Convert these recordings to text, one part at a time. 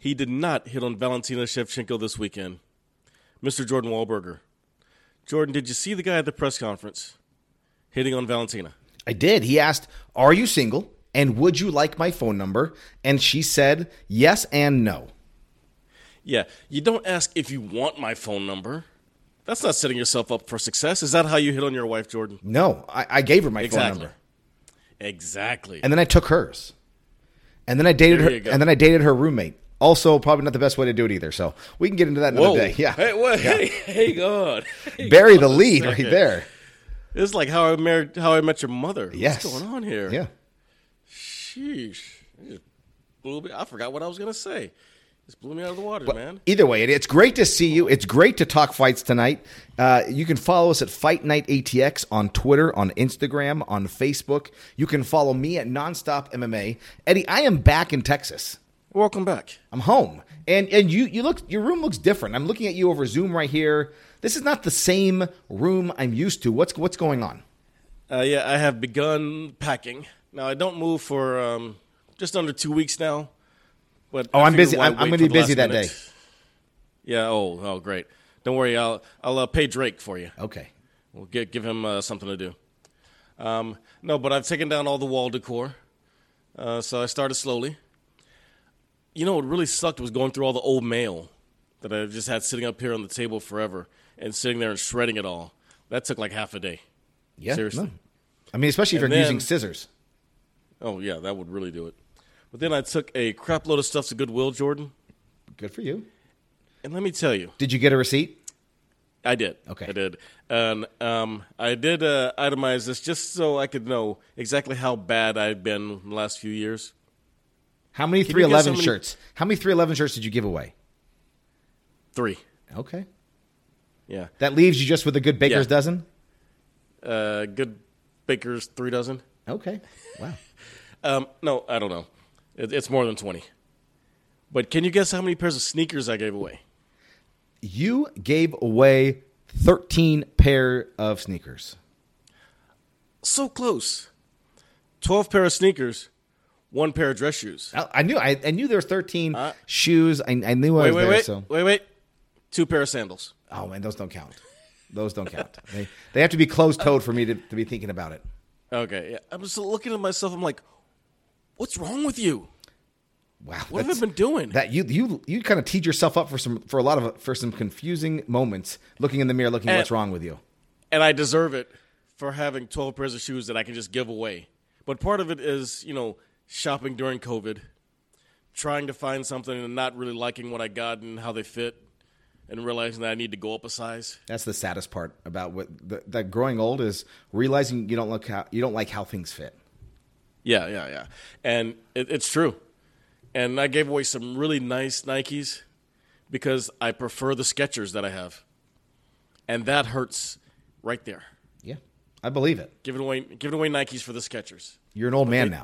he did not hit on Valentina Shevchenko this weekend. Mr. Jordan Wahlberger. Jordan, did you see the guy at the press conference hitting on Valentina? I did. He asked, Are you single? And would you like my phone number? And she said, Yes and no. Yeah, you don't ask if you want my phone number. That's not setting yourself up for success. Is that how you hit on your wife, Jordan? No, I, I gave her my Exactly. phone number. Exactly. And then I took hers. And then I dated her go. and then I dated her roommate. Also, probably not the best way to do it either. So we can get into that another Whoa. day. Yeah. Hey, wait, hey, hey, God. Hey, Bury God the lead right there. It's like how I married, how I met your mother. Yes. What's going on here? Yeah. Sheesh. I forgot what I was gonna say. Just blew me out of the water, But man. Either way, it's great to see you. It's great to talk fights tonight. Uh, you can follow us at Fight Night ATX on Twitter, on Instagram, on Facebook. You can follow me at Nonstop MMA. Eddie, I am back in Texas. Welcome back. I'm home, and and you you look your room looks different. I'm looking at you over Zoom right here. This is not the same room I'm used to. What's what's going on? Uh, yeah, I have begun packing. Now I don't move for um, just under two weeks now. But Oh, I I'm busy. I'm- I'm gonna be busy that minute? day. Yeah. Oh. Oh, great. Don't worry. I'll I'll uh, pay Drake for you. Okay. We'll get, give him uh, something to do. Um, no, but I've taken down all the wall decor. Uh, so I started slowly. You know what really sucked was going through all the old mail that I just had sitting up here on the table forever and sitting there and shredding it all. That took like half a day. Yeah. Seriously. no. I mean, especially if And you're then- using scissors. Oh, yeah, that would really do it. But then I took a crap load of stuff to Goodwill, Jordan. Good for you. And let me tell you, Did you get a receipt? I did. Okay. I did. And um, I did uh, itemize this just so I could know exactly how bad I've been the last few years. How many Can you guess 311 many- shirts? How many 311 shirts did you give away? Three. Okay. Yeah. That leaves you just with a good baker's Yeah. dozen? Uh, good bakers, three dozen. Okay. Wow. Um, no, I don't know. It, it's more than 20. But can you guess how many pairs of sneakers I gave away? You gave away 13 pair of sneakers. So close. 12 pair of sneakers, one pair of dress shoes. I I knew I, I knew there were 13 Uh, shoes. I, I knew I Wait, was wait, there. wait. So Wait, wait. Two pair of sandals. oh man, those don't count. Those don't count. they, they have to be closed toed for me to, to be thinking about it. Okay. Yeah. I'm just looking at myself. I'm like, what's wrong with you? Wow. What have I been doing? That you you you kind of teed yourself up for some for a lot of for some confusing moments. Looking in the mirror, looking And- what's wrong with you. and I deserve it for having 12 pairs of shoes that I can just give away. But part of it is, you know, shopping during COVID, trying to find something and not really liking what I got and how they fit, and realizing that I need to go up a size. That's the saddest part about what the, that growing old is realizing you don't look how you don't like how things fit. Yeah, yeah, yeah. And it, it's true. And I gave away some really nice Nikes because I prefer the Skechers that I have. And that hurts right there. Yeah, I believe it. Giving away, giving away Nikes for the Skechers. You're an old man They- now.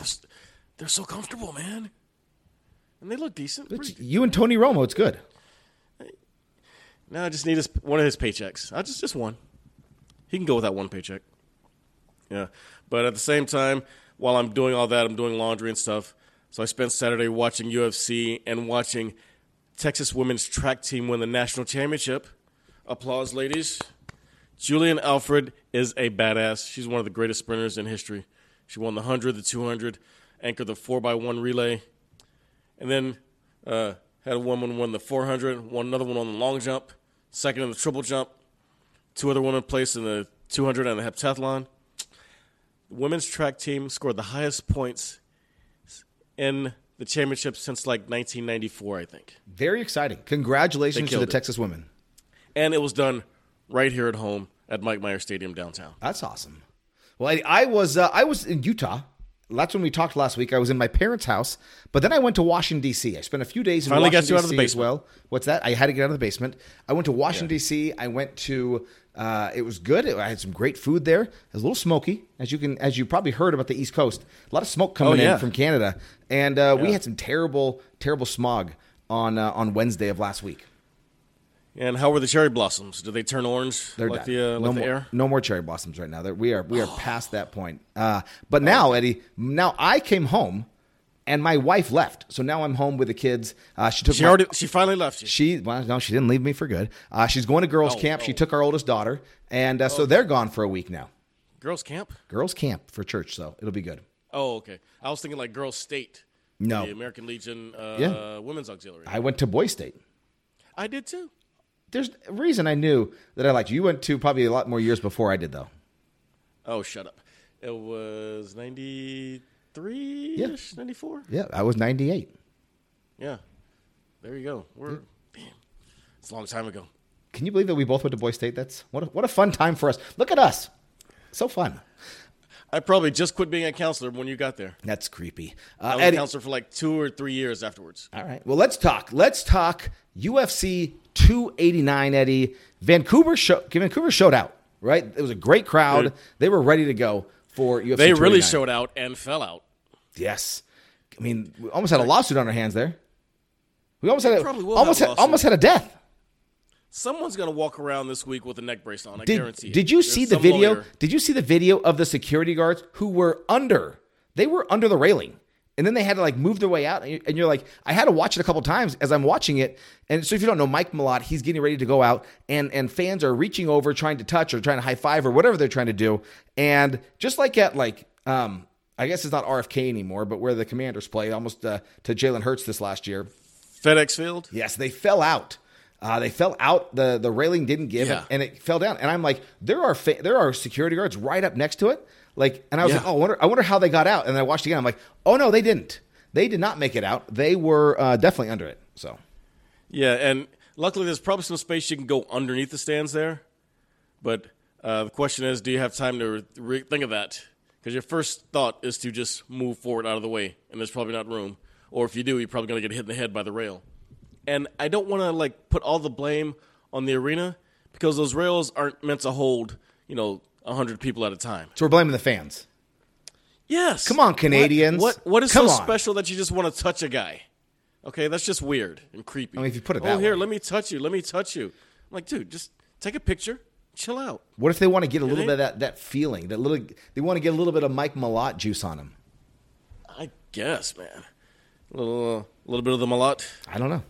They're so comfortable, man. And they look decent. Pretty- you and Tony Romo. It's good. Now I just need his, one of his paychecks. I just just one. He can go with that one paycheck. Yeah, but at the same time, while I'm doing all that, I'm doing laundry and stuff. So I spent Saturday watching UFC and watching Texas women's track team win the national championship. Applause, ladies. Julien Alfred is a badass. She's one of the greatest sprinters in history. She won the 100, the 200, anchored the 4x1 relay, and then uh, had a woman win the 400, won another one on the long jump, second in the triple jump, two other women placed in the 200 and the heptathlon. The women's track team scored the highest points in the championship since like 1994, I think. Very exciting. Congratulations to the it. Texas women. And it was done right here at home at Mike Meyer Stadium downtown. That's awesome. Well, I, I was uh, I was in Utah that's when we talked last week. I was in my parents' house, but then I went to Washington D.C. I spent a few days in Finally got Washington you out of the D.C. as basement. well. What's that? I had to get out of the basement. I went to Washington D.C. I went to. Uh, it was good. I had some great food there. It was a little smoky, as you can, as you probably heard about the East Coast. A lot of smoke coming Oh, yeah. in from Canada, and uh, we had some terrible, terrible smog on uh, on Wednesday of last week. And how were the cherry blossoms? Did they turn orange They're like done. the uh, like no, the more, air? no more cherry blossoms right now. They're, we are we are past that point. Uh, but now, Eddie, now I came home, and my wife left. So now I'm home with the kids. Uh, she took She my- already she finally left you. She well, no, she didn't leave me for good. Uh, she's going to girls' Oh, camp. She oh. took our oldest daughter, and uh, so they're gone for a week now. Girls camp? Girls' camp for church, so it'll be good. Oh, okay. I was thinking like girls state. No. The American Legion uh, Yeah. Women's Auxiliary. I went to Boy State. I did too. There's a reason I knew that I liked you. You went to probably a lot more years before I did, though. Oh, shut up. It was 93 ish, 94? Yeah, I was 98. Yeah. There you go. We're, damn. It's a long time ago. Can you believe that we both went to Boy State? That's what a, what a fun time for us. Look at us, so fun. I probably just quit being a counselor when you got there. That's creepy. I Uh, was Eddie, a counselor for like two or three years afterwards. all right. Well, let's talk. Let's talk UFC 289. Eddie, Vancouver show, Vancouver showed out. Right, it was a great crowd. They were ready to go for UFC. They really 289. showed out and fell out. Yes, I mean, we almost had a lawsuit on our hands there. We almost had a, Probably will almost a almost had a death. Someone's going to walk around this week with a neck brace on. I Did, guarantee it. did you There's see the video? lawyer- Did you see the video of the security guards who were under? They were under the railing. And then they had to like move their way out. And you- and you're like, I had to watch it a couple times as I'm watching it. And so if you don't know Mike Malott, he's getting ready to go out and, and fans are reaching over, trying to touch or trying to high five or whatever they're trying to do. And just like at like, um, I guess it's not RFK anymore, but where the commanders play almost uh, to Jalen Hurts this last year. FedEx Field? Yes, they fell out. Uh, they fell out. the The railing didn't give, Yeah. and it fell down. And I'm like, there are fa- there are security guards right up next to it. Like, and I was Yeah. like, oh, I wonder, I wonder how they got out. And then I watched again. I'm like, oh no, they didn't. They did not make it out. They were uh, definitely under it. So Yeah, and luckily there's probably some space you can go underneath the stands there. But uh, the question is, do you have time to re- think of that? Because your first thought is to just move forward out of the way, and there's probably not room. Or if you do, you're probably going to get hit in the head by the rail. And I don't want to like put all the blame on the arena because those rails aren't meant to hold, you know, hundred people at a time. so we're blaming the fans. Yes. Come on, Canadians. What what, what is Come so on. special that you just want to touch a guy? Okay, that's just weird and creepy. I mean, if you put it that oh, that here, way. let me touch you. Let me touch you. I'm like, dude, just take a picture, chill out. What if they want to get a little bit of that that feeling? That little they want to get a little bit of Mike Malott juice on them. I guess, man. A little, a little bit of the Malott, I don't know.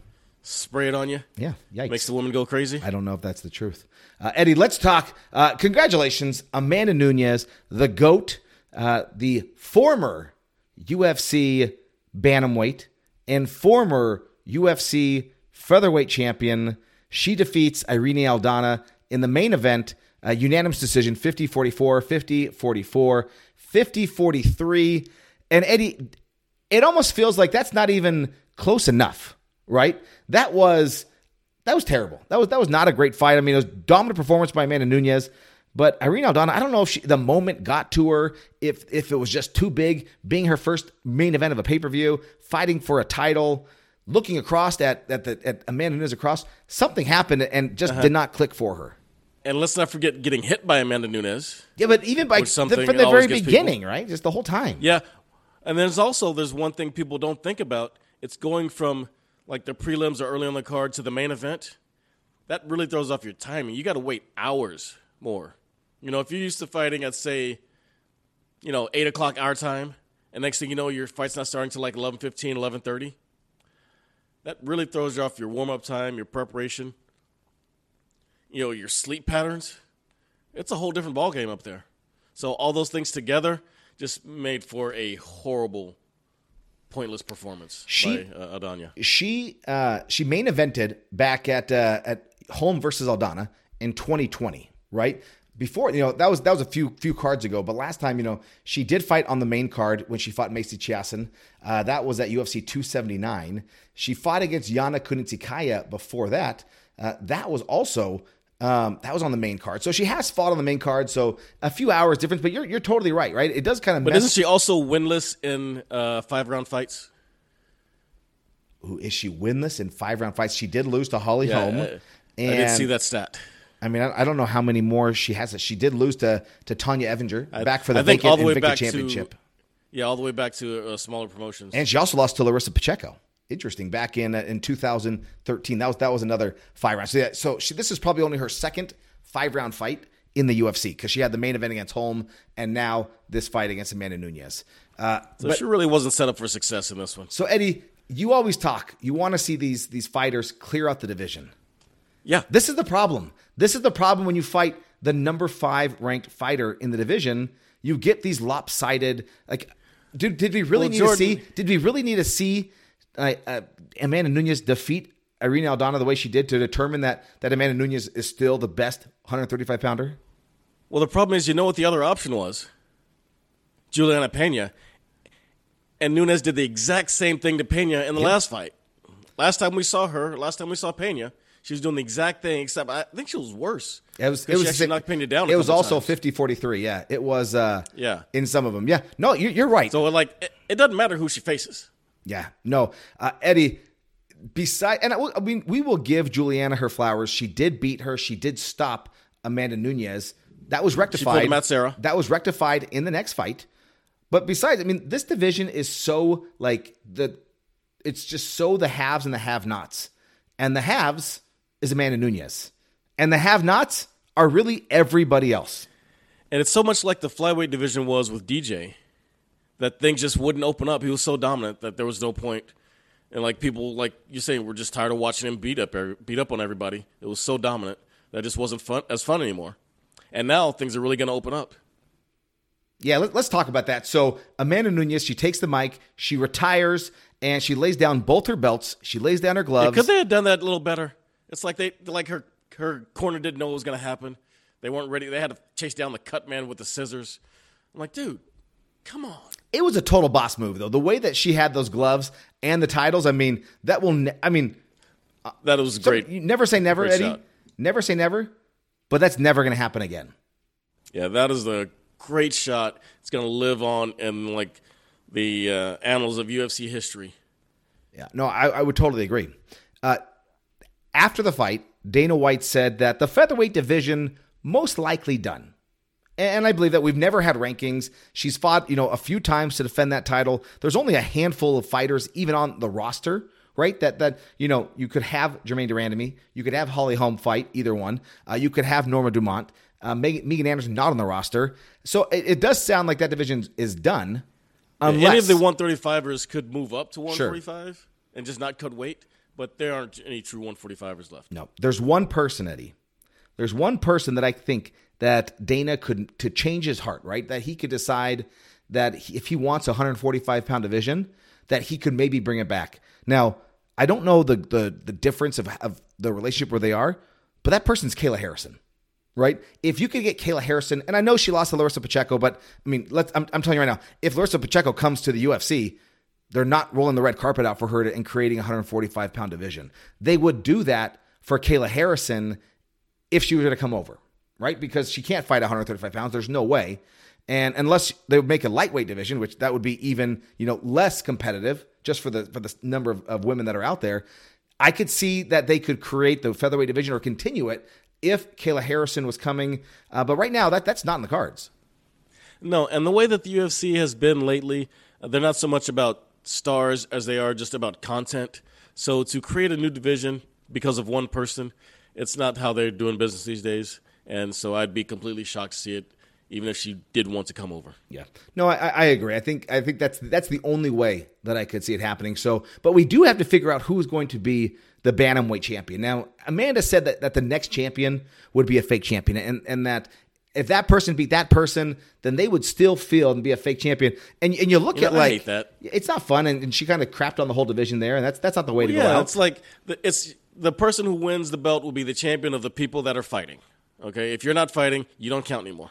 Spray it on you. Yeah, yikes. Makes the woman go crazy. I don't know if that's the truth. Uh, Eddie, let's talk. Uh, congratulations, Amanda Nunes, the GOAT, uh, the former UFC bantamweight and former UFC featherweight champion. She defeats Irene Aldana in the main event, a unanimous decision 50 44, 50 44, 50 43. And Eddie, it almost feels like that's not even close enough, right? That was that was terrible. That was that was not a great fight. I mean, it was dominant performance by Amanda Nunes, but Irene Aldana, I don't know if she, the moment got to her, if if it was just too big, being her first main event of a pay per view, fighting for a title, looking across at at, the, at Amanda Nunes across, something happened and just uh-huh. did not click for her. and let's not forget getting hit by Amanda Nunes. Yeah, but even by Which the, something from the very gets people- beginning, right? Just the whole time. Yeah, and there's also there's one thing people don't think about. It's going from like the prelims are early on the card to the main event. That really throws off your timing. You got to wait hours more. You know, if you're used to fighting at say, you know, eight o'clock our time, and next thing you know, your fight's not starting till like 11.15, 11.30, That really throws you off your warm up time, your preparation. You know, your sleep patterns. It's a whole different ballgame up there. So all those things together just made for a horrible, pointless performance She- by uh, Aldana. she uh, she main evented back at uh, at home versus Aldana in 2020, right? Before you know that was that was a few few cards ago, but last time you know she did fight on the main card when she fought Macy Chiasson. Uh, that was at UFC 279. She fought against Yana Kunitskaya before that. Uh, that was also Um, that was on the main card. So she has fought on the main card. So a few hours difference, but you're you're totally right, right? It does kind of. But mess- isn't she also winless in uh, five round fights? Who is she winless in five round fights? She did lose to Holly Holm. I, I did see that stat. I mean, I, I don't know how many more she has. She did lose to to Tonya Evinger back for the I vacant all the way back championship, to yeah, all the way back to uh, smaller promotions. and she also lost to Larissa Pacheco. Interesting. Back in uh, in 2013, that was that was another five round. So, yeah, so she, this is probably only her second five round fight in the UFC because she had the main event against Holm and now this fight against Amanda Nunes. Uh, so she really wasn't set up for success in this one. so Eddie, you always talk. You want to see these these fighters clear out the division. Yeah, This is the problem. This is the problem when you fight the number five ranked fighter in the division. You get these lopsided. Like, dude, did we really Well, need Jordan- to see? Did we really need to see uh, uh, Amanda Nunes defeat Irene Aldana the way she did to determine that that Amanda Nunes is still the best 135 pounder? Well, the problem is, you know what the other option was? Juliana Pena. And Nunes did the exact same thing to Pena in the last fight. Last time we saw her, last time we saw Pena, she was doing the exact thing, except I think she was worse. It was. It was she actually knocked Pena down. a It was also times. 50 43. Yeah, it was. Uh, Yeah. in some of them. Yeah, no, you're, you're right. So, like, it, it doesn't matter who she faces. Yeah, no, uh, Eddie. Beside, and I, I mean, we will give Juliana her flowers. She did beat her. She did stop Amanda Nunes. That was rectified. Matt Serra. That was rectified in the next fight. But besides, I mean, this division is so like the, it's just so the haves and the have-nots, and the haves is Amanda Nunes, and the have-nots are really everybody else. And it's so much like the flyweight division was with DJ that things just wouldn't open up. He was so dominant that there was no point. And like people, like you're saying, we're just tired of watching him beat up, beat up on everybody. It was so dominant that it just wasn't fun as fun anymore. And now things are really going to open up. Yeah, let, us talk about that. So Amanda Nunes, she takes the mic, she retires, and she lays down both her belts. She lays down her gloves. Could they have done that a little better? It's like they, like her, her corner didn't know what was going to happen. They weren't ready. They had to chase down the cut man with the scissors. I'm like, dude, come on. It was a total boss move, though. The way that she had those gloves and the titles, I mean, that will. Ne- I mean, That was so great. you never say never, Eddie. shot. Never say never, but that's never going to happen again. Yeah, that is a great shot. It's going to live on in like the uh, annals of UFC history. Yeah, no, I, I would totally agree. Uh, after the fight, Dana White said that the featherweight division most likely done. And I believe that we've never had rankings. She's fought, you know, a few times to defend that title. There's only a handful of fighters even on the roster, right? That that you know, you could have Germaine de Randamie, you could have Holly Holm fight, either one. Uh, you could have Norma Dumont, uh, Megan, Megan Anderson not on the roster. So it, it does sound like that division is done. Unless Any of the 135ers could move up to 145 and just not cut weight, but there aren't any true 145ers left. No, there's one person, Eddie. There's one person that I think that Dana could to change his heart, right? That he could decide that if he wants a 145 pound division, that he could maybe bring it back. Now, I don't know the the the difference of, of the relationship where they are, but that person's Kayla Harrison, right? If you could get Kayla Harrison, and I know she lost to Larissa Pacheco, but I mean, let's I'm, I'm telling you right now, if Larissa Pacheco comes to the UFC, they're not rolling the red carpet out for her to, and creating a 145 pound division. They would do that for Kayla Harrison if she were to come over, right? Because she can't fight 135 pounds. There's no way. And unless they would make a lightweight division, which that would be even you know less competitive, just for the for the number of, of women that are out there, I could see that they could create the featherweight division or continue it if Kayla Harrison was coming. Uh, but right now, that that's not in the cards. No, and the way that the UFC has been lately, uh, they're not so much about stars as they are just about content. So to create a new division because of one person, it's not how they're doing business these days. And so I'd be completely shocked to see it, even if she did want to come over. Yeah. No, I, I agree. I think I think that's that's the only way that I could see it happening. So, but we do have to figure out who's going to be the bantamweight champion. Now, Amanda said that, that the next champion would be a fake champion, and and that if that person beat that person, then they would still feel and be a fake champion. And and you look at I like hate that. it's not fun, and, and she kind of crapped on the whole division there, and that's that's not the way to go Yeah, out. it's like the, it's the person who wins the belt will be the champion of the people that are fighting. Okay, if you're not fighting, you don't count anymore.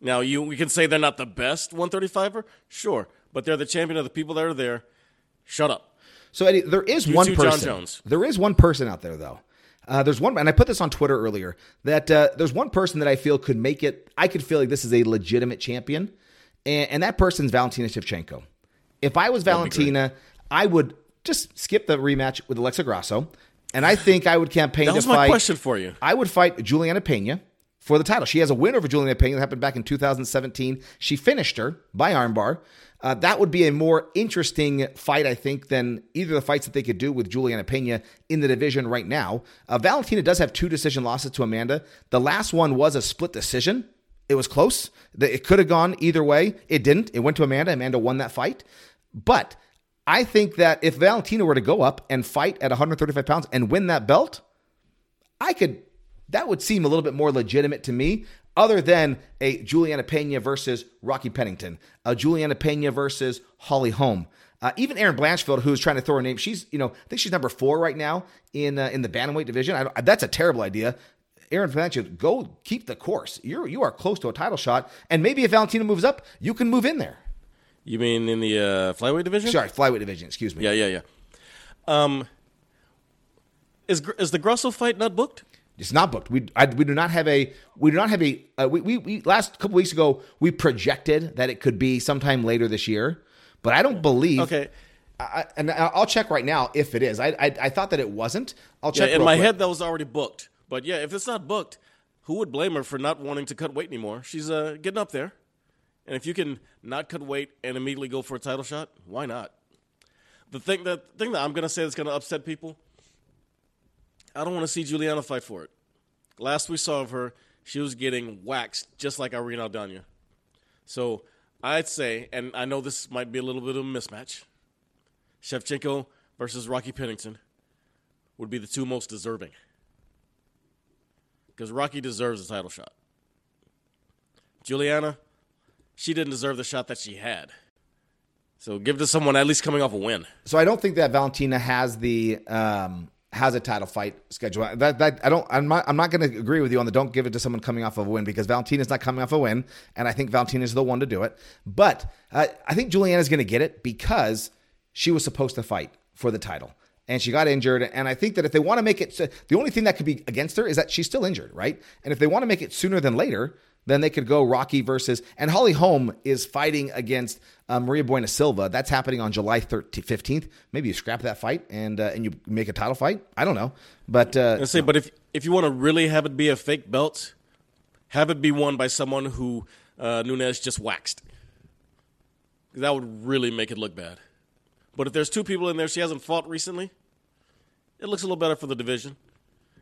Now you we can say they're not the best 135er, sure, but they're the champion of the people that are there. Shut up. So Eddie, there is You one too, person. There is one person out there though Uh, there's one, and I put this on Twitter earlier that uh, there's one person that I feel could make it. I could feel like this is a legitimate champion, and, and that person's Valentina Shevchenko. If I was Valentina, I would just skip the rematch with Alexa Grasso, and I think I would campaign That to was my fight. question for you. I would fight Juliana Pena for the title. She has a win over Juliana Pena that happened back in 2017. She finished her by armbar. Uh, that would be a more interesting fight, I think, than either of the fights that they could do with Juliana Pena in the division right now. Uh, Valentina does have two decision losses to Amanda. The last one was a split decision. It was close. It could have gone either way. It didn't. It went to Amanda. Amanda won that fight. But I think that if Valentina were to go up and fight at 135 pounds and win that belt, I could that would seem a little bit more legitimate to me, other than a Juliana Pena versus Rocky Pennington, a Juliana Pena versus Holly Holm. Uh, even Erin Blanchfield, who's trying to throw her name, she's you know I think she's number four right now in uh, in the bantamweight division. I that's a terrible idea. Erin Blanchfield, go keep the course. You're you are close to a title shot, and maybe if Valentina moves up, you can move in there. You mean in the uh, flyweight division? Sorry, flyweight division. Excuse me. Yeah, yeah, yeah. Um, is is the Grasso fight not booked? It's not booked. We I, we do not have a we do not have a uh, we, we we last couple weeks ago we projected that it could be sometime later this year, but I don't believe. Okay. I, and I'll check right now if it is. I I, I thought that it wasn't. I'll Yeah, check. in real my quick. head that was already booked. But yeah, if it's not booked, who would blame her for not wanting to cut weight anymore? She's uh, getting up there, and if you can not cut weight and immediately go for a title shot, why not? The thing that thing that I'm gonna say that's gonna upset people. I don't want to see Juliana fight for it. Last we saw of her, she was getting waxed just like Irene Aldana. So I'd say, and I know this might be a little bit of a mismatch. Shevchenko versus Rocky Pennington would be the two most deserving. Because Rocky deserves a title shot. Juliana, she didn't deserve the shot that she had. So give to someone at least coming off a win. So I don't think that Valentina has the um, has a title fight schedule. That, that I don't. I'm not. I'm not going to agree with you on the don't give it to someone coming off of a win because Valentina's not coming off a win, and I think Valentina is the one to do it. But uh, I think Juliana's going to get it because she was supposed to fight for the title. And she got injured. And I think that if they want to make it, the only thing that could be against her is that she's still injured, right? And if they want to make it sooner than later, then they could go Rocky versus and Holly Holm is fighting against uh, Mayra Bueno Silva. That's happening on July 13th, 15th. Maybe you scrap that fight and uh, and you make a title fight. I don't know, but uh, say, but if if you want to really have it be a fake belt, have it be won by someone who uh, Nunes just waxed. That would really make it look bad. But if there's two people in there she hasn't fought recently, it looks a little better for the division.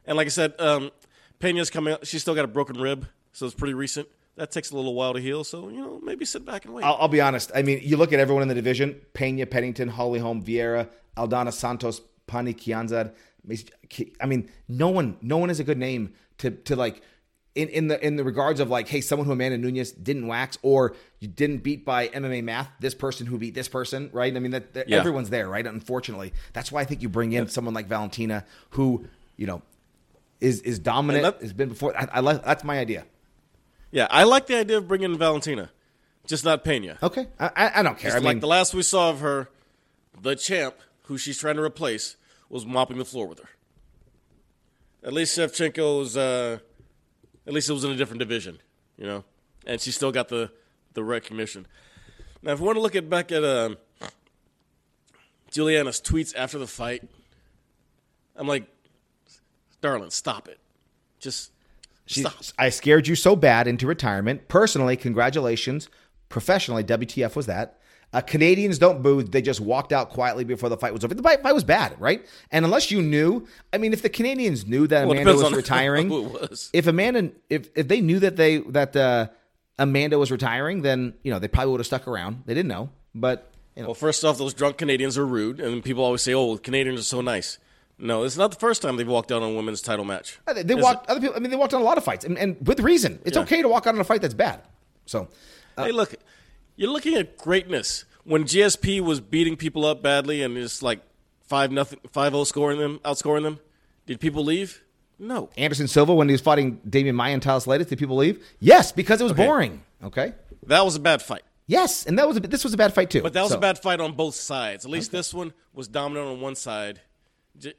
And like I said, um, Pena's coming. out. She's still got a broken rib, so it's pretty recent. That takes a little while to heal. So you know, maybe sit back and wait. I'll, I'll be honest. I mean, you look at everyone in the division: Pena, Pennington, Holly Holm, Vieira, Aldana Santos, Pannie Kianzad. I mean, no one, no one is a good name to to like in in the in the regards of like, hey, someone who Amanda Nunes didn't wax or you didn't beat by MMA math. This person who beat this person, right? I mean, that, that Yeah. everyone's there, right? Unfortunately, that's why I think you bring in someone like Valentina, who you know is is dominant, that- has been before. I, I like that's my idea. Yeah, I like the idea of bringing in Valentina, just not Pena. Okay, I, I, I don't care. I like mean, the last we saw of her, the champ, who she's trying to replace, was mopping the floor with her. At least Shevchenko's, uh, at least it was in a different division, you know, and she still got the the recognition. Now, if we want to look at back at um, Juliana's tweets after the fight, I'm like, darling, stop it, just She, stop. I scared you so bad into retirement. Personally, congratulations. Professionally, WTF was that. Uh, Canadians don't boo. They just walked out quietly before the fight was over. The fight, fight was bad, right? And unless you knew, I mean, if the Canadians knew that Well, Amanda was retiring, was. if Amanda, if if they knew that they that uh, Amanda was retiring, then you know they probably would have stuck around. They didn't know, but you know, Well, first off, those drunk Canadians are rude, and people always say, "Oh, Canadians are so nice." No, it's not the first time they've walked out on a women's title match. Uh, they, they Is walked. Other people, I mean, they walked on a lot of fights, and, and with reason. It's Yeah. okay to walk out on a fight that's bad. So, it? hey, look, you're looking at greatness. When GSP was beating people up badly and just like five nothing, five zero scoring them, outscoring them, did people leave? No. Anderson Silva when he was fighting Demian Maia and Thales Leites, did people leave? Yes, because it was boring. Okay. That was a bad fight. Yes, and that was a, this was a bad fight too. But that was So, a bad fight on both sides. At least this one was dominant on one side,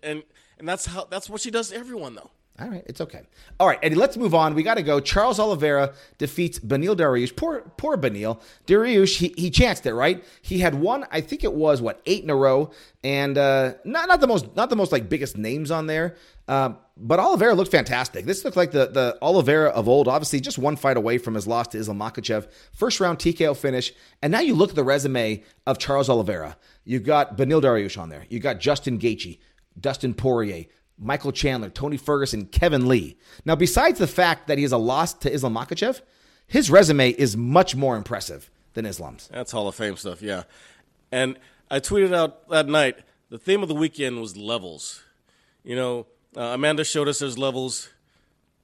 And and that's how that's what she does to everyone though. All right, it's okay. All right, Eddie, let's move on. We got to go. Charles Oliveira defeats Beneil Dariush. Poor, poor Beneil. Dariush, he, he chanced it, right? He had one, I think it was what eight in a row, and uh, not not the most not the most like biggest names on there. Um, but Oliveira looked fantastic. This looked like the the Oliveira of old. Obviously, just one fight away from his loss to Islam Makhachev. First round TKO finish, and now you look at the resume of Charles Oliveira. You've got Beneil Dariush on there. You've got Justin Gaethje, Dustin Poirier. Michael Chandler, Tony Ferguson, Kevin Lee. Now, besides the fact that he has a loss to Islam Makhachev, his resume is much more impressive than Islam's. That's Hall of Fame stuff, yeah. And I tweeted out that night the theme of the weekend was levels. You know, uh, Amanda showed us there's levels.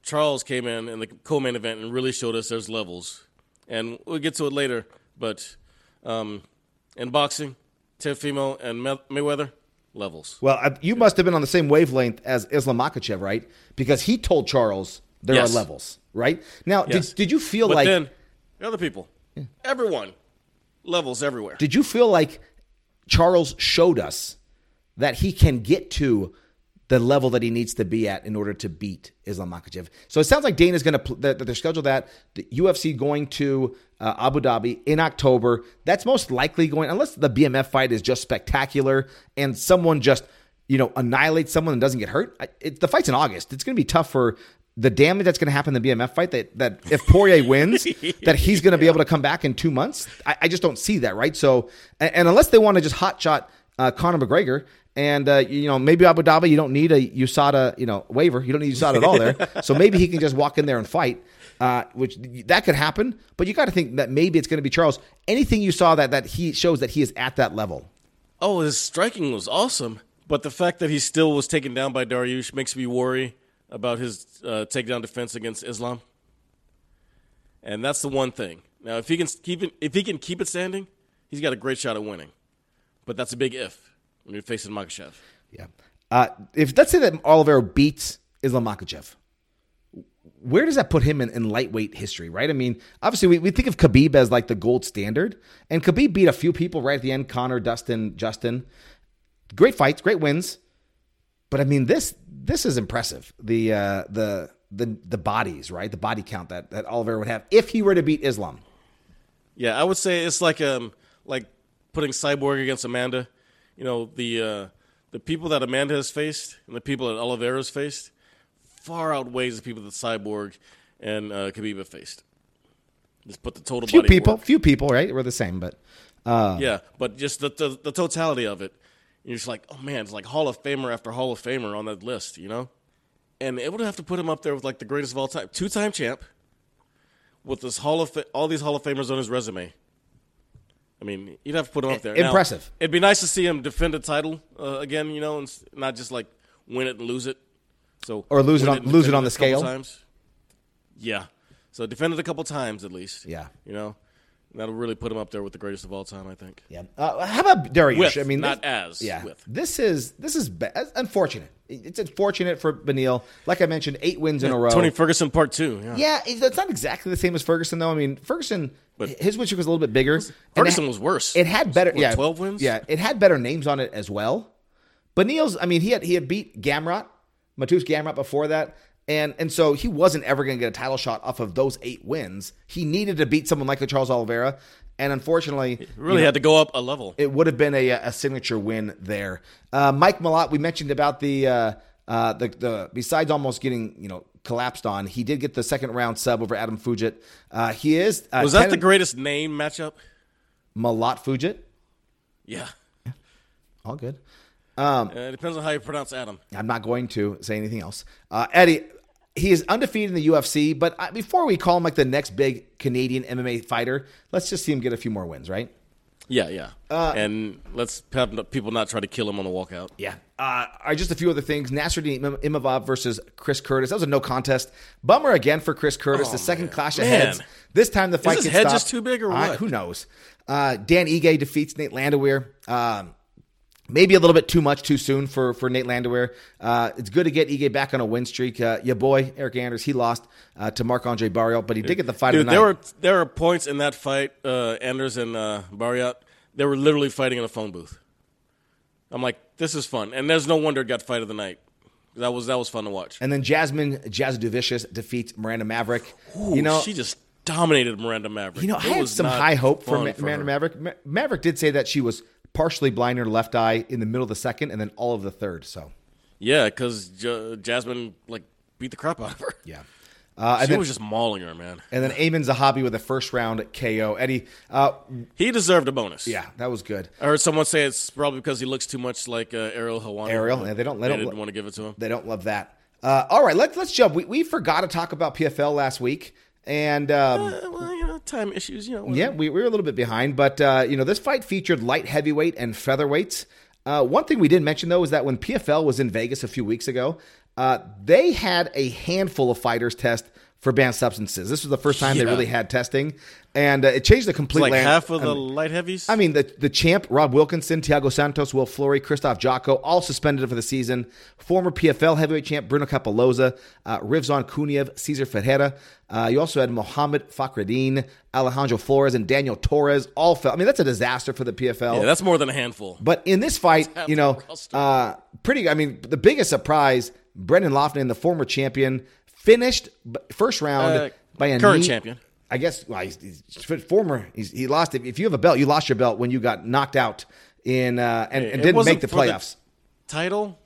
Charles came in in the co-main event and really showed us there's levels. And we'll get to it later, but um, in boxing, Teofimo and May- Mayweather, levels. Well, you must have been on the same wavelength as Islam Makhachev, right? Because he told Charles there Yes. are levels, right? Now, Yes. did, did you feel But like then, other people, everyone, levels everywhere. did you feel like Charles showed us that he can get to the level that he needs to be at in order to beat Islam Makhachev? So it sounds like Dana's going to that they're scheduled that the UFC going to uh, Abu Dhabi in October. That's most likely going unless the BMF fight is just spectacular and someone just you know annihilates someone and doesn't get hurt. It, the fight's in August. It's going to be tough for. The damage that's going to happen in the BMF fight that, that if Poirier wins, that he's going to be able to come back in two months. I, I just don't see that, right? So, and, and unless they want to just hot shot uh, Conor McGregor, and uh, you know maybe Abu Dhabi, you don't need a USADA, you know waiver. You don't need USADA at all there. So maybe he can just walk in there and fight, uh, which that could happen. But you got to think that maybe it's going to be Charles. Anything you saw that that he shows that he is at that level. Oh, his striking was awesome, but the fact that he still was taken down by Dariush makes me worry about his uh, takedown defense against Islam. And that's the one thing. Now, if he can keep it, if he can keep it standing, he's got a great shot at winning. But that's a big if when you're facing Makhachev. Yeah. Uh, if let's say that Oliveira beats Islam Makhachev, where does that put him in, in lightweight history, right? I mean, obviously we, we think of Khabib as like the gold standard, and Khabib beat a few people right at the end: Conor, Dustin, Justin. Great fights, great wins, but I mean this this is impressive. The uh, the the the bodies, right? The body count that that Oliveira would have if he were to beat Islam. Yeah, I would say it's like um like putting Cyborg against Amanda. You know the uh, the people that Amanda has faced and the people that Oliveira has faced far outweighs the people that Cyborg and uh, Khabib have faced. Just put the total Few body people, work. few people, right? We're the same, but uh, Yeah, but just the, the the totality of it, you're just like, oh man, it's like Hall of Famer after Hall of Famer on that list, you know. And it would have to put him up there with like the greatest of all time, two time champ, with this Hall of Fa- all these Hall of Famers on his resume. I mean, you'd have to put him up there. Now, Impressive. it'd be nice to see him defend a title uh, again, you know, and not just like win it and lose it. So Or lose it on- lose it on the scale? Times. Yeah, so defend it a couple times at least. Yeah. you know, that'll really put him up there with the greatest of all time. I think. Yeah. Uh, how about Dariush? With, I mean, not this- as, Yeah. with. This is this is it's unfortunate. It's unfortunate for Beneil. Like I mentioned, eight wins in a row. Tony Ferguson part two. Yeah. Yeah, not exactly the same as Ferguson though. I mean, Ferguson, But- his win streak was a little bit bigger. Ferguson was worse. It had better. What, yeah, 12 wins? Yeah, it had better names on it as well. Beneil's, I mean, he had he had beat Gamrot, Mateusz Gamrot before that. And, and so he wasn't ever going to get a title shot off of those eight wins. He needed to beat someone like a Charles Oliveira, and unfortunately, Really you know, had to go up a level. it would have been a, a signature win there. Uh, Mike Malott, we mentioned about the uh, uh, the the besides almost getting you know collapsed on, he did get the second round sub over Adam Fugitt. Uh, he is uh, was that 10 the greatest name matchup? Malott Fugitt? Yeah. All good. Uh, it depends on how you pronounce Adam. I'm not going to say anything else. Uh, Eddie, he is undefeated in the UFC, but uh, before we call him like the next big Canadian MMA fighter, let's just see him get a few more wins, right? Yeah, yeah. Uh, and let's have people not try to kill him on the walkout. Yeah. Uh, just a few other things. Nassourdine Im- Imavov versus Chris Curtis. That was a no contest. Bummer again for Chris Curtis. Oh, the second man. clash of Man. heads. This time the fight his gets head stopped. just too big or Uh, what? who knows? Uh, Dan Ige defeats Nate Landwehr. Um, maybe a little bit too much too soon for for Nate Landwehr. Uh, it's good to get Ige back on a win streak. Uh, your boy Eryk Anders, he lost uh, to Marc Andre Barriault, but he did get the fight Dude, of the there were there were points in that fight, uh, Anders and uh, Barriault. They were literally fighting in a phone booth. I'm like, this is fun, and there's no wonder it got fight of the night. That was that was fun to watch. And then Jasmine Jasudavicius defeats Miranda Maverick. Ooh, you know, she just dominated Miranda Maverick. You know, It I had some high hope for Ma- Miranda her. Maverick. Ma- Maverick did say that she was partially blind in her left eye in the middle of the second and then all of the third. So, Yeah, because J- Jasmine like beat the crap out of her. yeah. Uh, She and, then, was just mauling her, man. and then Aiemann Zahabi with a first round KO. Eddie, uh, He deserved a bonus. yeah, that was good. I heard someone say it's probably because he looks too much like uh, Ariel Helwani. Ariel, yeah, they don't- they don't didn't look- want to give it to him. They don't love that. Uh, all right, let's let's jump. We, we forgot to talk about PFL last week, and um, Uh, well, you know, time issues. You know. Yeah, we, we were a little bit behind, but uh, you know this fight featured light heavyweight and featherweights. Uh, one thing we didn't mention though is that when PFL was in Vegas a few weeks ago, uh, they had a handful of fighters test for banned substances. This was the first time they really had testing, and uh, it changed the complete like land- half of the I mean, light heavies. I mean, the the champ Rob Wilkinson, Thiago Santos, Will Fleury, Krzysztof Jotko, all suspended for the season. Former PFL heavyweight champ Bruno Cappelozza, uh, Rizvan Kuniev, Cesar Ferreira. Uh, you also had Mohamed Fakhreddin, Alejandro Flores, and Daniel Torres. All fell. I mean, that's a disaster for the PFL. yeah, that's more than a handful. But in this fight, you know, uh, pretty. I mean, the biggest surprise: Brendan Loughnane, the former champion, finished b- first round Uh, by a current knee- champion. I guess well, he's, he's former. He's, he lost it. If you have a belt, you lost your belt when you got knocked out in uh, and, and didn't make the for the playoffs. Title.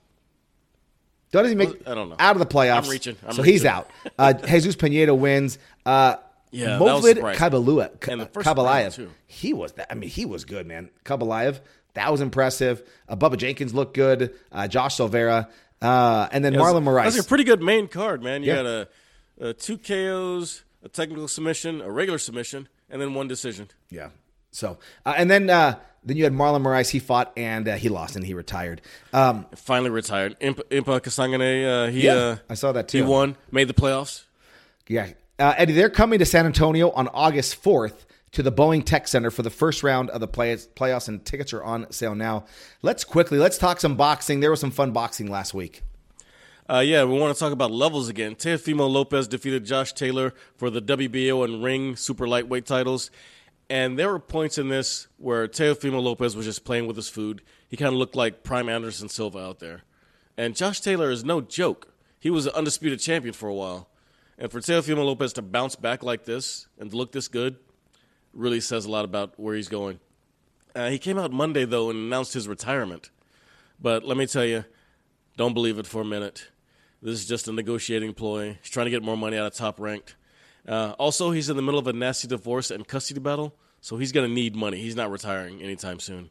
Doesn't he make? I don't know. Out of the playoffs. I'm reaching. I'm so he's out. Uh, Jesus Pinedo wins. Uh, Yeah, Movlid. Kabalua, And the first Kabalayev. He was. that- I mean, he was good, man. Kabalayev. That was impressive. Uh, Bubba Jenkins looked good. Uh, Josh Silvera. Uh, and then Marlon Moraes. That's a pretty good main card, man. You Yeah. got a, a two KOs, a technical submission, a regular submission, and then one decision. Yeah. So uh, and then uh, then you had Marlon Moraes. He fought and uh, he lost and he retired. Um, Finally retired. Impa, Impa Kasanganay, uh, he Yeah, uh, I saw that too. He won, made the playoffs. yeah, uh, Eddie, they're coming to San Antonio on August fourth to the Boeing Tech Center for the first round of the play- playoffs, and tickets are on sale now. Let's quickly let's talk some boxing. There was some fun boxing last week. Uh, yeah, we want to talk about levels again. Teofimo Lopez defeated Josh Taylor for the WBO and ring super lightweight titles. And there were points in this where Teofimo Lopez was just playing with his food. He kind of looked like prime Anderson Silva out there. And Josh Taylor is no joke. He was an undisputed champion for a while. And for Teofimo Lopez to bounce back like this and look this good really says a lot about where he's going. Uh, he came out Monday, though, and announced his retirement. But let me tell you, don't believe it for a minute. This is just a negotiating ploy. He's trying to get more money out of top ranked. Uh, also, he's in the middle of a nasty divorce and custody battle, so he's going to need money. He's not retiring anytime soon.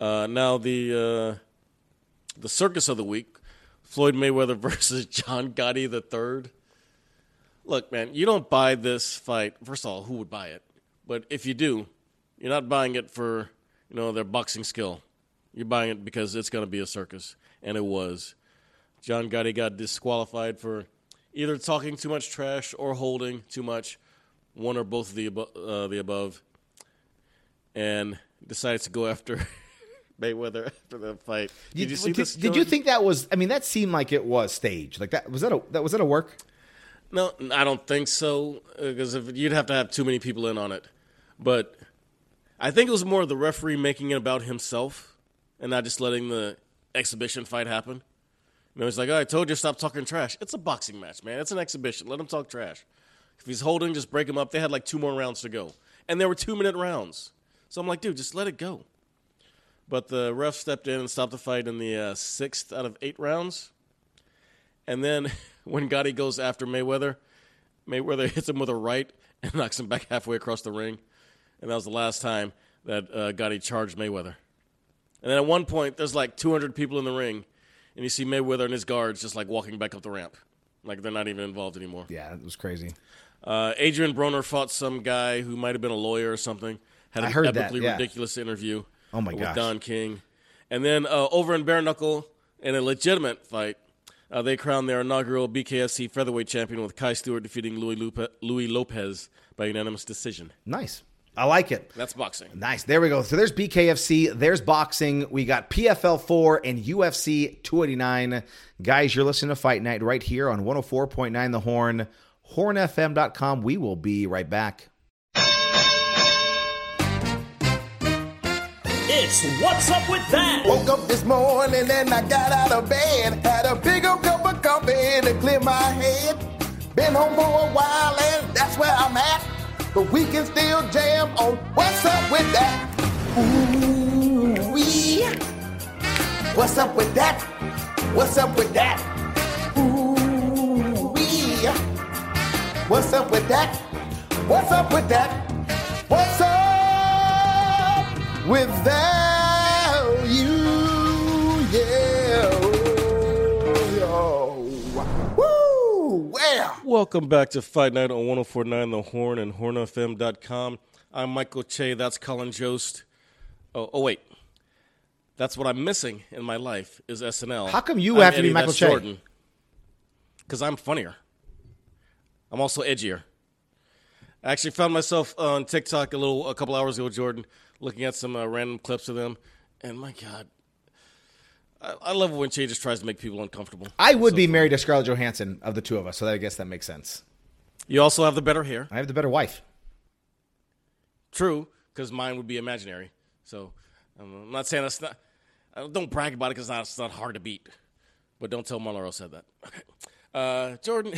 Uh, now, the uh, the circus of the week Floyd Mayweather versus John Gotti III. Look, man, you don't buy this fight. First of all, who would buy it? But if you do, you're not buying it for you know their boxing skill. You're buying it because it's going to be a circus, and it was. John Gotti got disqualified for either talking too much trash or holding too much, one or both of the abo- uh, the above, and decides to go after Mayweather after the fight. Did you see did, this? did you think that was? I mean, that seemed like it was staged. Like that was that a that was that a work? No, I don't think so. Because if you'd have to have too many people in on it, but I think it was more the referee making it about himself and not just letting the exhibition fight happen. You know, he's like, oh, "I told you, stop talking trash." It's a boxing match, man. It's an exhibition. Let him talk trash. If he's holding, just break him up. They had like two more rounds to go, and they were two minute rounds. So I'm like, dude, just let it go. But the ref stepped in and stopped the fight in the uh, sixth out of eight rounds. And then when Gotti goes after Mayweather, Mayweather hits him with a right and knocks him back halfway across the ring. And that was the last time that uh, Gotti charged Mayweather. And then at one point, there's like 200 people in the ring, and you see Mayweather and his guards just like walking back up the ramp. Like they're not even involved anymore. Yeah, it was crazy. Uh, Adrian Broner fought some guy who might have been a lawyer or something. Had I an heard that, epically yeah. ridiculous interview. Oh, my with gosh. Don King, and then uh, over in bare knuckle in a legitimate fight, uh, they crowned their inaugural BKFC featherweight champion with Kai Stewart defeating Louis, Lupe- Louis Lopez by unanimous decision. Nice. I like it. That's boxing. Nice. There we go. So there's BKFC, there's boxing. We got PFL 4 and UFC 289. Guys, you're listening to Fight Night right here on 104.9 The Horn, hornfm.com. We will be right back. It's What's Up With That? Woke up this morning and I got out of bed. Had a big old cup of coffee to clear my head. Been home for a while and that's where I'm at. But we can still jam on What's Up With That. Ooh, wee. What's up with that? What's up with that? Ooh, wee. What's up with that? What's up with that? What's up with that? Welcome back to Fight Night on 1049 The Horn and HornFM.com. I'm Michael Che. That's Colin Jost. Oh, oh, wait. That's what I'm missing in my life is SNL. How come you I'm have to be Michael Che? Jordan. Because I'm funnier. I'm also edgier. I actually found myself on TikTok a little a couple hours ago, Jordan, looking at some uh, random clips of them, and my God, I, I love it when she just tries to make people uncomfortable. I would So be funny. married to Scarlett Johansson of the two of us, so that, I guess that makes sense. You also have the better hair. I have the better wife. True, because mine would be imaginary. So um, I'm not saying that's not. I don't brag about it because it's not, hard to beat. But don't tell Marlon said that. Okay. Uh, Jordan,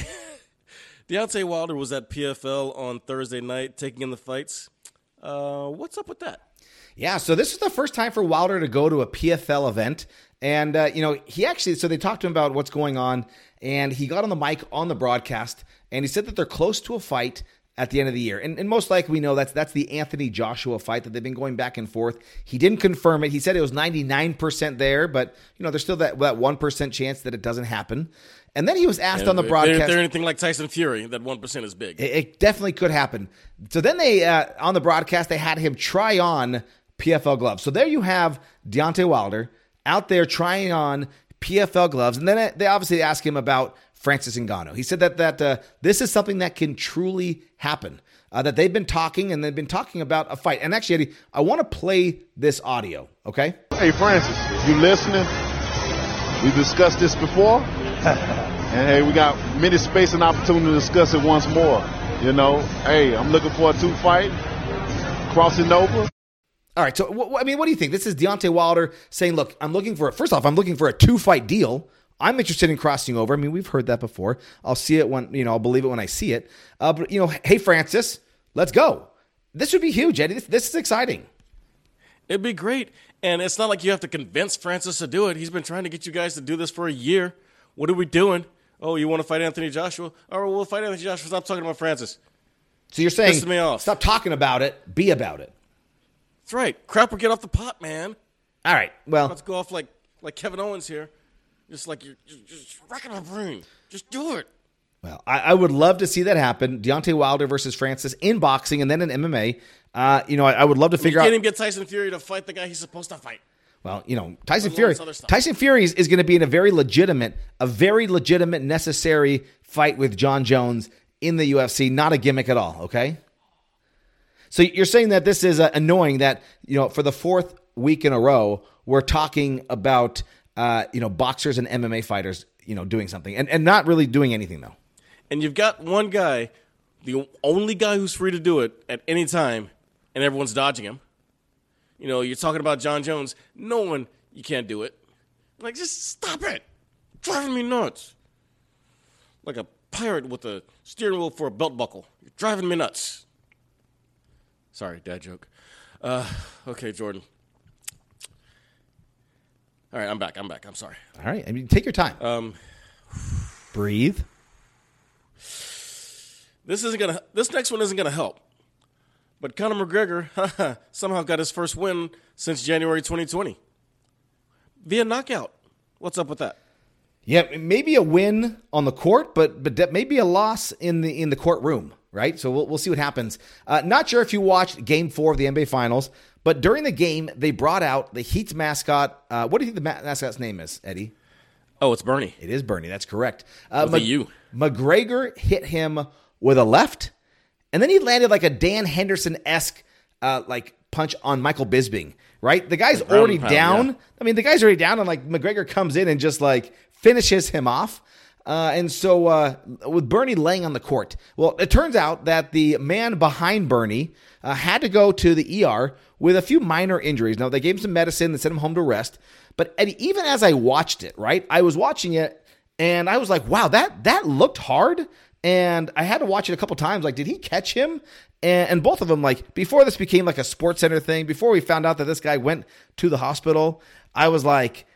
Deontay Wilder was at PFL on Thursday night taking in the fights. Uh, what's up with that? Yeah, so this is the first time for Wilder to go to a PFL event. And, uh, you know, he actually, so they talked to him about what's going on, and he got on the mic on the broadcast, and he said that they're close to a fight at the end of the year. And, and most likely we know that's that's the Anthony Joshua fight that they've been going back and forth. He didn't confirm it. He said it was 99% there, but, you know, there's still that, that 1% chance that it doesn't happen. And then he was asked on the broadcast. If they're anything like Tyson Fury, that 1% is big. It, it definitely could happen. So then they uh, on the broadcast they had him try on PFL gloves. So there you have Deontay Wilder out there trying on PFL gloves, and then they obviously ask him about Francis Ngannou. He said that that uh, this is something that can truly happen. Uh, that they've been talking and they've been talking about a fight. And actually, Eddie, I want to play this audio. Okay. Hey, Francis, you listening? We discussed this before. and hey, we got many space and opportunity to discuss it once more. You know, hey, I'm looking for a two fight, crossing over. All right. So, wh- I mean, what do you think? This is Deontay Wilder saying, look, I'm looking for, a, first off, I'm looking for a two fight deal. I'm interested in crossing over. I mean, we've heard that before. I'll see it when, you know, I'll believe it when I see it. Uh, but, you know, hey, Francis, let's go. This would be huge, Eddie. This, this is exciting. It'd be great. And it's not like you have to convince Francis to do it. He's been trying to get you guys to do this for a year. What are we doing? Oh, you want to fight Anthony Joshua? All right, we'll fight Anthony Joshua. Stop talking about Francis. So you're saying, stop talking about it, be about it. That's right. Crap will get off the pot, man. All right. Well, Let's go off like like Kevin Owens here. Just like you're just, just racking my brain. Just do it. Well, I, I would love to see that happen. Deontay Wilder versus Francis in boxing and then in MMA. Uh, you know, I, I would love to You figure can't out. even get Tyson Fury to fight the guy he's supposed to fight. Well, you know, Tyson Fury. this other stuff. Tyson Fury is, is going to be in a very legitimate, a very legitimate, necessary fight with Jon Jones in the UFC. Not a gimmick at all. Okay. So you're saying that this is uh, annoying that you know for the fourth week in a row we're talking about uh, you know boxers and MMA fighters you know doing something and and not really doing anything though. And you've got one guy, the only guy who's free to do it at any time, and everyone's dodging him. You know, you're talking about Jon Jones. No one, you can't do it. Like, just stop it. Driving me nuts. Like a pirate with a steering wheel for a belt buckle. You're driving me nuts. Sorry, dad joke. Uh, okay, Jordan. All right, I'm back. I'm back. I'm sorry. All right, I mean take your time. Um, Breathe. This isn't gonna. This next one isn't gonna help. But Conor McGregor somehow got his first win since January 2020 via knockout. What's up with that? Yeah, maybe a win on the court, but but that may a loss in the in the courtroom, right? So we'll we'll see what happens. Uh, not sure if you watched Game Four of the NBA Finals, but during the game they brought out the Heat's mascot. Uh, what do you think the ma- mascot's name is, Eddie? Oh, it's Burnie. It is Burnie. That's correct. Uh, With a U. McGregor hit him with a left, and then he landed like a Dan Henderson esque uh, like punch on Michael Bisping. Right, the guy's already pound, down. yeah. I mean, the guy's already down, and like McGregor comes in and just like finishes him off. Uh, and so, uh, with Burnie laying on the court, well, it turns out that the man behind Burnie uh, had to go to the ER with a few minor injuries. Now, they gave him some medicine, they sent him home to rest. But Eddie, even as I watched it, right, I was watching it and I was like, wow, that that looked hard. And I had to watch it a couple times. Like, did he catch him? And, and both of them, like, before this became like a sports center thing, before we found out that this guy went to the hospital, I was like,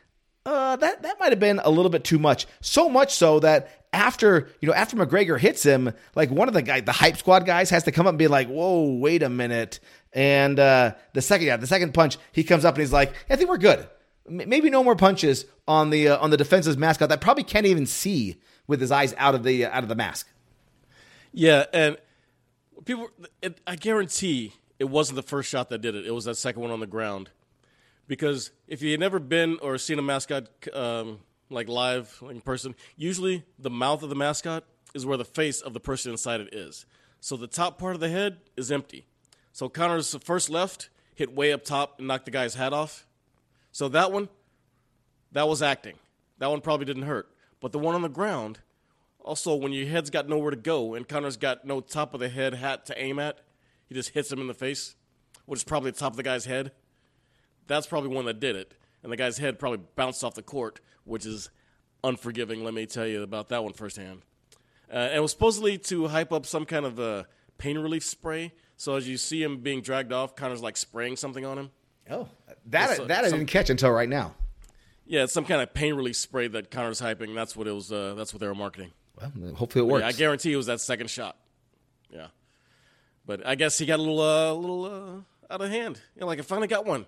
uh, that that might have been a little bit too much. So much so that after you know after McGregor hits him, like one of the guy, the hype squad guys, has to come up and be like, "Whoa, wait a minute!" And uh, the second, yeah, the second punch, he comes up and he's like, "I think we're good. M- Maybe no more punches on the uh, on the defense's mascot that probably can't even see with his eyes out of the uh, out of the mask." Yeah, and people, it, I guarantee it wasn't the first shot that did it. It was that second one on the ground. Because if you had never been or seen a mascot um, like live, like in person, usually the mouth of the mascot is where the face of the person inside it is. So the top part of the head is empty. So Conor's first left hit way up top and knocked the guy's hat off. So that one, that was acting. That one probably didn't hurt. But the one on the ground, also when your head's got nowhere to go and Conor's got no top of the head hat to aim at, he just hits him in the face, which is probably the top of the guy's head. That's probably one that did it. And the guy's head probably bounced off the court, which is unforgiving, let me tell you about that one firsthand. Uh, and it was supposedly to hype up some kind of uh, pain relief spray. So as you see him being dragged off, Conor's like spraying something on him. Oh, that that I didn't catch until right now. Yeah, it's some kind of pain relief spray that Conor's hyping. That's what it was. Uh, that's what they were marketing. Well, hopefully it works. Yeah, I guarantee it was that second shot. Yeah, but I guess he got a little, uh, little uh, out of hand. You know, like I finally got one.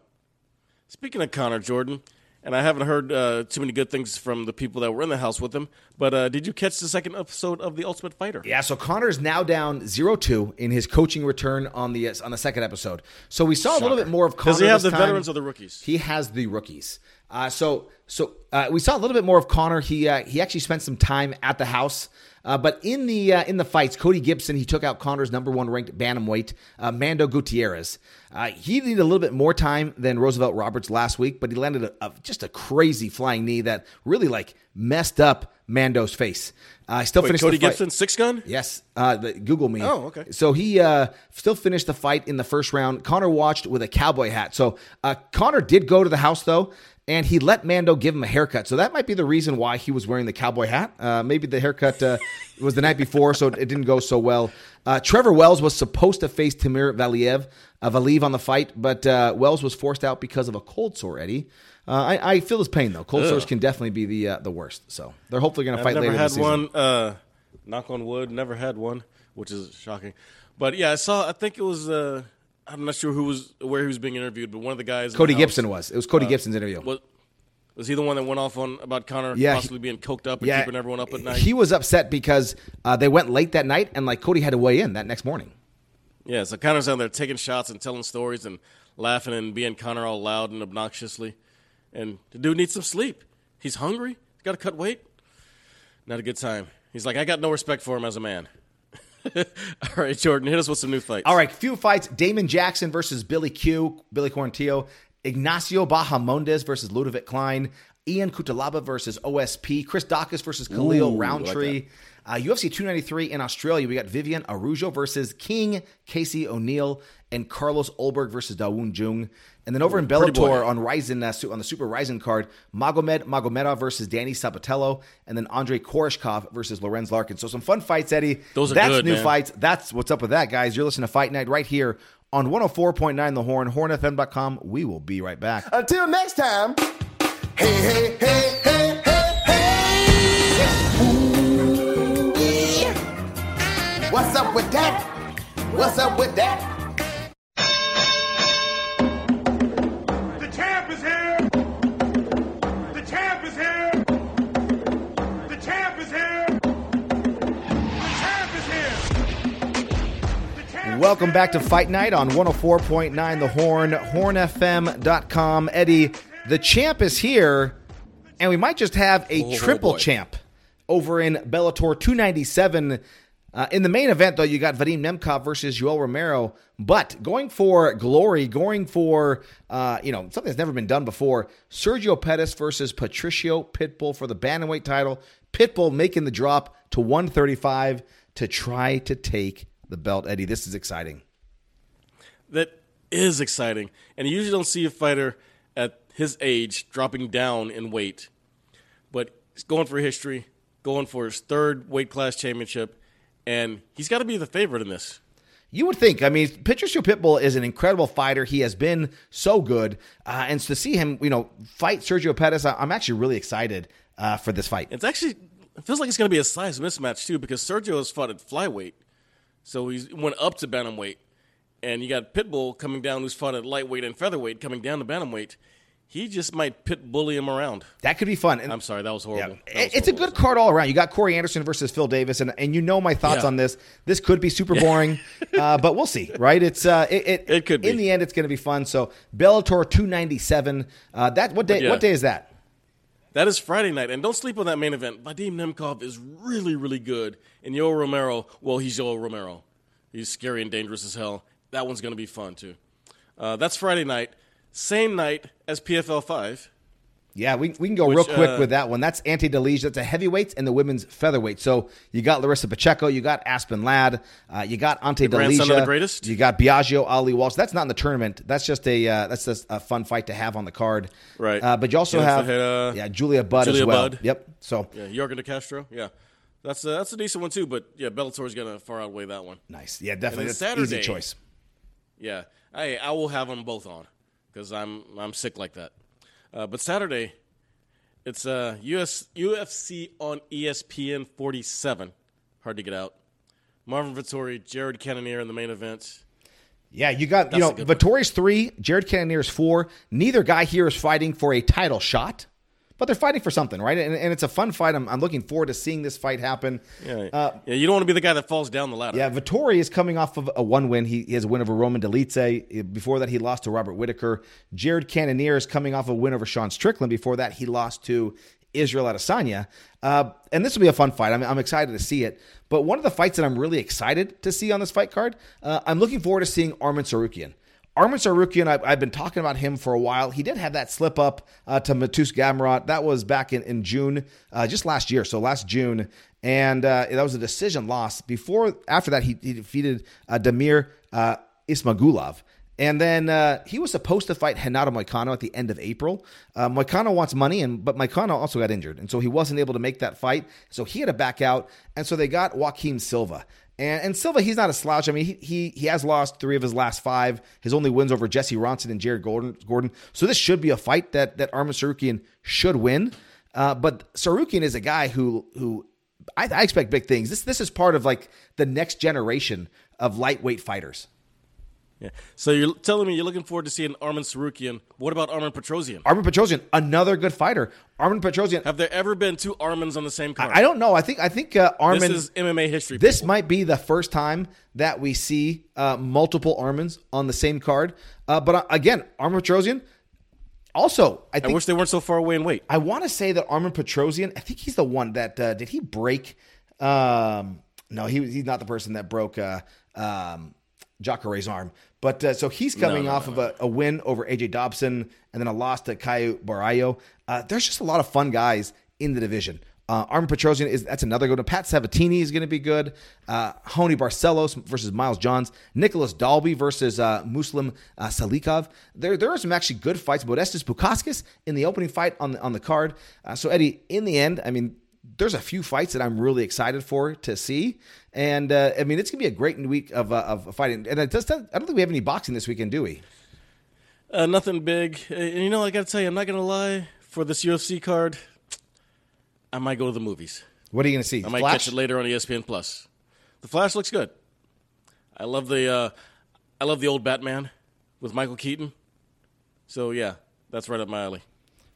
Speaking of Conor Jordan, and I haven't heard uh, too many good things from the people that were in the house with him. But uh, did you catch the second episode of The Ultimate Fighter? Yeah, so Conor's now down 0-2 in his coaching return on the on the second episode. So we saw a little bit more of Conor. Does he have the time. veterans or the rookies? He has the rookies. Uh, so so uh, we saw a little bit more of Conor. He uh, he actually spent some time at the house. Uh, but in the uh, in the fights, Cody Gibson he took out Conor's number one ranked bantamweight, uh, Mando Gutierrez. Uh, he needed a little bit more time than Roosevelt Roberts last week, but he landed a, a, just a crazy flying knee that really like messed up Mando's face. Uh, I still Wait, finished Cody the fight. Gibson, six gun? Yes, uh, the, Google me. Oh, okay. So he uh, still finished the fight in the first round. Conor watched with a cowboy hat. So uh, Conor did go to the house though, and he let Mando give him a haircut. So that might be the reason why he was wearing the cowboy hat. Uh, maybe the haircut uh, was the night before, so it didn't go so well. Uh, Trevor Wells was supposed to face Timur Valiev, uh, Valiv on the fight, but uh, Wells was forced out because of a cold sore. Eddie. Uh, I, I feel his pain though. Cold sores can definitely be the uh, the worst. So they're hopefully going to fight later had this season. one. Uh, knock on wood, never had one, which is shocking. But yeah, I saw. I think it was. Uh, I'm not sure who was where he was being interviewed, but one of the guys. Cody the Gibson was. It was Cody Gibson's interview. Was, was he the one that went off on about Conor Yeah, he- possibly being coked up and keeping everyone up at night? He was upset because uh, they went late that night, and like Cody had to weigh in that next morning. yeah, so Conor's out there taking shots and telling stories and laughing and being Conor all loud and obnoxiously. And the dude needs some sleep. He's hungry. He's got to cut weight. Not a good time. He's like, I got no respect for him as a man. all right, Jordan, hit us with some new fights. All right, few fights: Damon Jackson versus Billy Q, Billy Quarantillo, Ignacio Bahamondes versus Ludovic Klein, Ion Cutelaba versus OSP, Chris Daukaus versus Khalil Ooh, I like Rountree. Uh, UFC 293 in Australia, we got Viviane Araujo versus King Casey O'Neill and Carlos Ulberg versus Dawoon Jung. And then over in pretty. Bellator on Rizin uh, on the Super Rizin card, Magomed Magomedov versus Danny Sabatello, and then Andre Koreshkov versus Lorenz Larkin. So some fun fights, Eddie. Those are That's good, new man. fights. That's what's up with that, guys. You're listening to Fight Night right here on 104.9 The Horn, hornfm.com. We will be right back. Until next time, hey, hey, hey, hey, hey, up with that? What's up with that? The champ is here! The champ is here! The champ is here! The champ is here! The champ Welcome is back to! Fight Night on 104.9 The Horn, hornfm.com. Eddie, the champ is here, and we might just have a Oh, oh triple boy. champ over in Bellator 297. Uh, in the main event, though, you got Vadim Nemkov versus Yoel Romero. But going for glory, going for uh, you know something that's never been done before, Sergio Pettis versus Patricio Pitbull for the bantamweight title. Pitbull making the drop to 135 to try to take the belt. Eddie, this is exciting. That is exciting. And you usually don't see a fighter at his age dropping down in weight. But he's going for history, going for his third weight class championship, and he's got to be the favorite in this. You would think. I mean, Patricio Pitbull is an incredible fighter. He has been so good, uh, and to see him, you know, fight Sergio Pettis, I- I'm actually really excited uh, for this fight. It's actually it feels like it's going to be a size mismatch too because Sergio has fought at flyweight, so he's went up to bantamweight, and you got Pitbull coming down who's fought at lightweight and featherweight coming down to bantamweight. He just might pit bully him around. That could be fun. And I'm sorry, that was horrible. Yeah. That was It's a good card all around. You got Corey Anderson versus Phil Davis, and, and you know my thoughts Yeah. on this. This could be super boring, uh, but we'll see, right? It's uh, it, it, It could be. In the end, it's going to be fun. So Bellator 297. Uh, that what day? Yeah. What day is that? That is Friday night, and don't sleep on that main event. Vadim Nemkov is really, really good, and Yoel Romero. Well, he's Yoel Romero. He's scary and dangerous as hell. That one's going to be fun too. Uh, that's Friday night, same night as PFL five. Yeah, we, we can go Which, real quick uh, with that one. That's Ante Delija. That's a heavyweight and the women's featherweight. So you got Larissa Pacheco, you got Aspen Ladd, uh, you got Ante Delija, the greatest? you got Biagio Ali Walsh. That's not in the tournament. That's just a uh, that's just a fun fight to have on the card. Right. Uh, but you also Yeah, have uh, yeah Julia Budd as well. Budd. Yep. So Yeah, Yorgan De Castro. Yeah, that's a, that's a decent one too. But yeah, Bellator's going to far outweigh that one. nice. Yeah, definitely. That's easy choice. Yeah, I I will have them both on because I'm I'm sick like that. Uh, but Saturday, it's uh US UFC on ESPN 47. Hard to get out. Marvin Vettori, Jared Cannonier in the main event. Yeah, you got you know one. Vettori's three, Jared Cannonier's four. Neither guy here is fighting for a title shot, but they're fighting for something, right? And, and it's a fun fight. I'm, I'm looking forward to seeing this fight happen. Yeah, Uh, yeah. You don't want to be the guy that falls down the ladder. Yeah, Vettori is coming off of a one win. He, he has a win over Roman Dolidze. Before that, he lost to Robert Whitaker. Jared Cannonier is coming off a win over Sean Strickland. Before that, he lost to Israel Adesanya. Uh, and this will be a fun fight. I'm, I'm excited to see it. But one of the fights that I'm really excited to see on this fight card, uh, I'm looking forward to seeing Armin Tsarukyan. Armin Tsarukyan, I've, I've been talking about him for a while. He did have that slip up uh, to Mateusz Gamrot. That was back in, in June, uh, just last year. So last June. And uh, that was a decision loss. Before, after that, he, he defeated uh, Damir uh, Ismagulov. And then uh, he was supposed to fight Renato Moicano at the end of April. Uh, wants money, and but Moicano also got injured, and so he wasn't able to make that fight. So he had to back out, and so they got Joaquim Silva. And, and Silva, he's not a slouch. I mean, he, he he has lost three of his last five. His only wins over Jesse Ronson and Jared Gordon. Gordon. So this should be a fight that that Armin Tsarukyan should win. Uh, but Tsarukyan is a guy who who I, I expect big things. This this is part of like the next generation of lightweight fighters. Yeah. So you're telling me you're looking forward to seeing Armin Tsarukyan. What about Armin Petrosyan? Armin Petrosyan, another good fighter. Armin Petrosyan. Have there ever been two Armins on the same card? I don't know. I think I think uh, Armin. This is MMA history. This people. might be the first time that we see uh, multiple Armins on the same card. Uh, but uh, again, Armin Petrosyan. Also, I I wish they weren't so far away in weight. I want to say that Armin Petrosyan. I think he's the one that uh, did he break? Um, no, he he's not the person that broke uh, um, Jacare's arm. But uh, so he's coming no, off of a, a win over AJ Dobson and then a loss to Caio Borralho. Uh, there's just a lot of fun guys in the division. Uh, Armin Petrosyan is that's another good one. Pat Sabatini is going to be good. Uh, Raony Barcelos versus Miles Johns. Nicholas Dalby versus uh, Muslim uh, Salikhov. There, there are some actually good fights. Modestas Bukauskas in the opening fight on the, on the card. Uh, so Eddie, in the end, I mean, there's a few fights that I'm really excited for to see, and uh, I mean, it's gonna be a great week of uh, of fighting. And it does, I don't think we have any boxing this weekend, do we? Uh, nothing big. Uh, And you know, I got to tell you, I'm not going to lie. For this UFC card, I might go to the movies. What are you gonna see? I might Flash? catch it later on ESPN Plus. The Flash looks good. I love the uh, I love the old Batman with Michael Keaton. So yeah, that's right up my alley.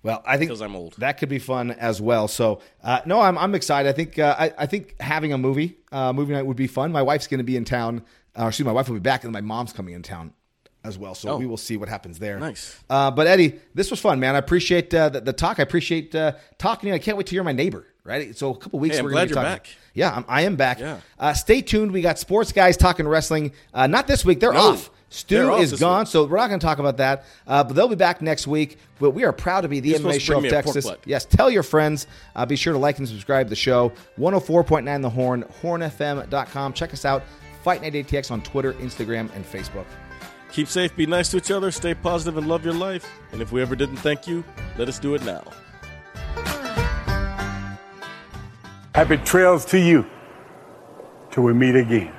Well, I think 'Cause I'm old. That could be fun as well. So, uh, no, I'm, I'm excited. I think uh, I, I think having a movie uh, movie night would be fun. My wife's going to be in town. Uh, excuse me, my wife will be back, and my mom's coming in town as well. So Oh. we will see what happens there. Nice. Uh, but Eddie, this was fun, man. I appreciate uh, the, the talk. I appreciate uh, talking to you. I can't wait to hear my neighbor. Right. So a couple weeks. Hey, we're glad gonna be you're talking- back. Yeah, I'm, I am back. Yeah. Uh, stay tuned. We got sports guys talking wrestling. Uh, not this week. They're No. off. Stu is gone, week. so we're not going to talk about that. Uh, but they'll be back next week. But we are proud to be the You're MMA show of me a pork Texas. Yes, tell your friends. Uh, be sure to like and subscribe to the show. 104.9 The Horn, hornfm.com. Check us out. Fight Night ATX on Twitter, Instagram, and Facebook. Keep safe, be nice to each other, stay positive, and love your life. And if we ever didn't thank you, let us do it now. Happy trails to you till we meet again.